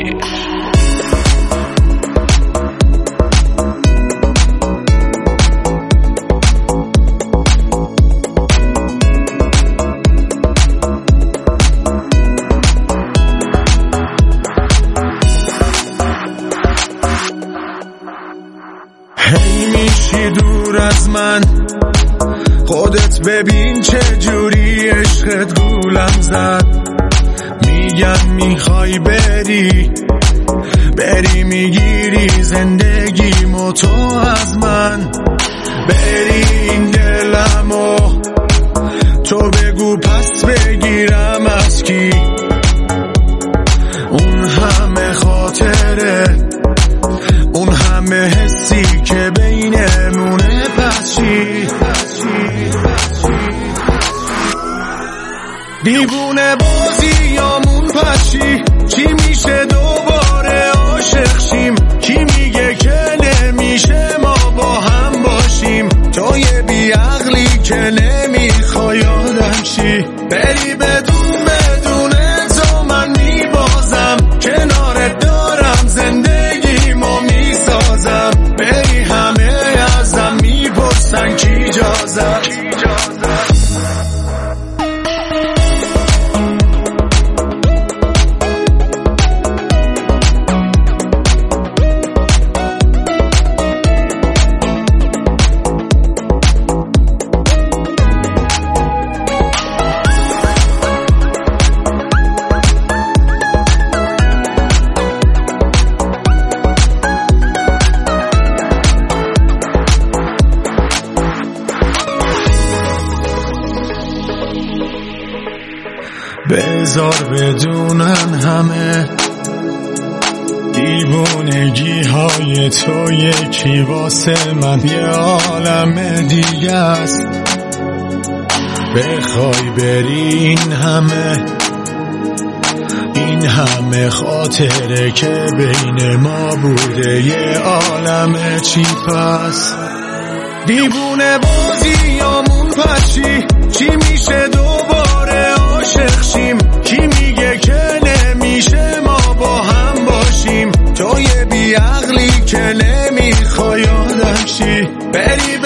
میشی دور از من. خودت ببین چه جوری عشقت گولم زد. میگن می‌خوای بری بری می‌گیری زندگی تو از من بری این دلمو تو بگو پس بگیرم از کی اون همه خاطره اون همه حسی که بینمونه پس چی دیوونه بازی یامون پچی چی میشه دوباره عاشق شیم؟ کی میگه که نمیشه ما با هم باشیم؟ تو یه بیعقلی که بذار بدونن همه دیوونگی های تو یکی واسه من یه عالم دیگه است. بخوای بری این همه این همه خاطره که بین ما بوده یه عالم چی پس دیوونه بازی یامون پچی چی میشه؟ که نمی‌خوای آدم شی. بری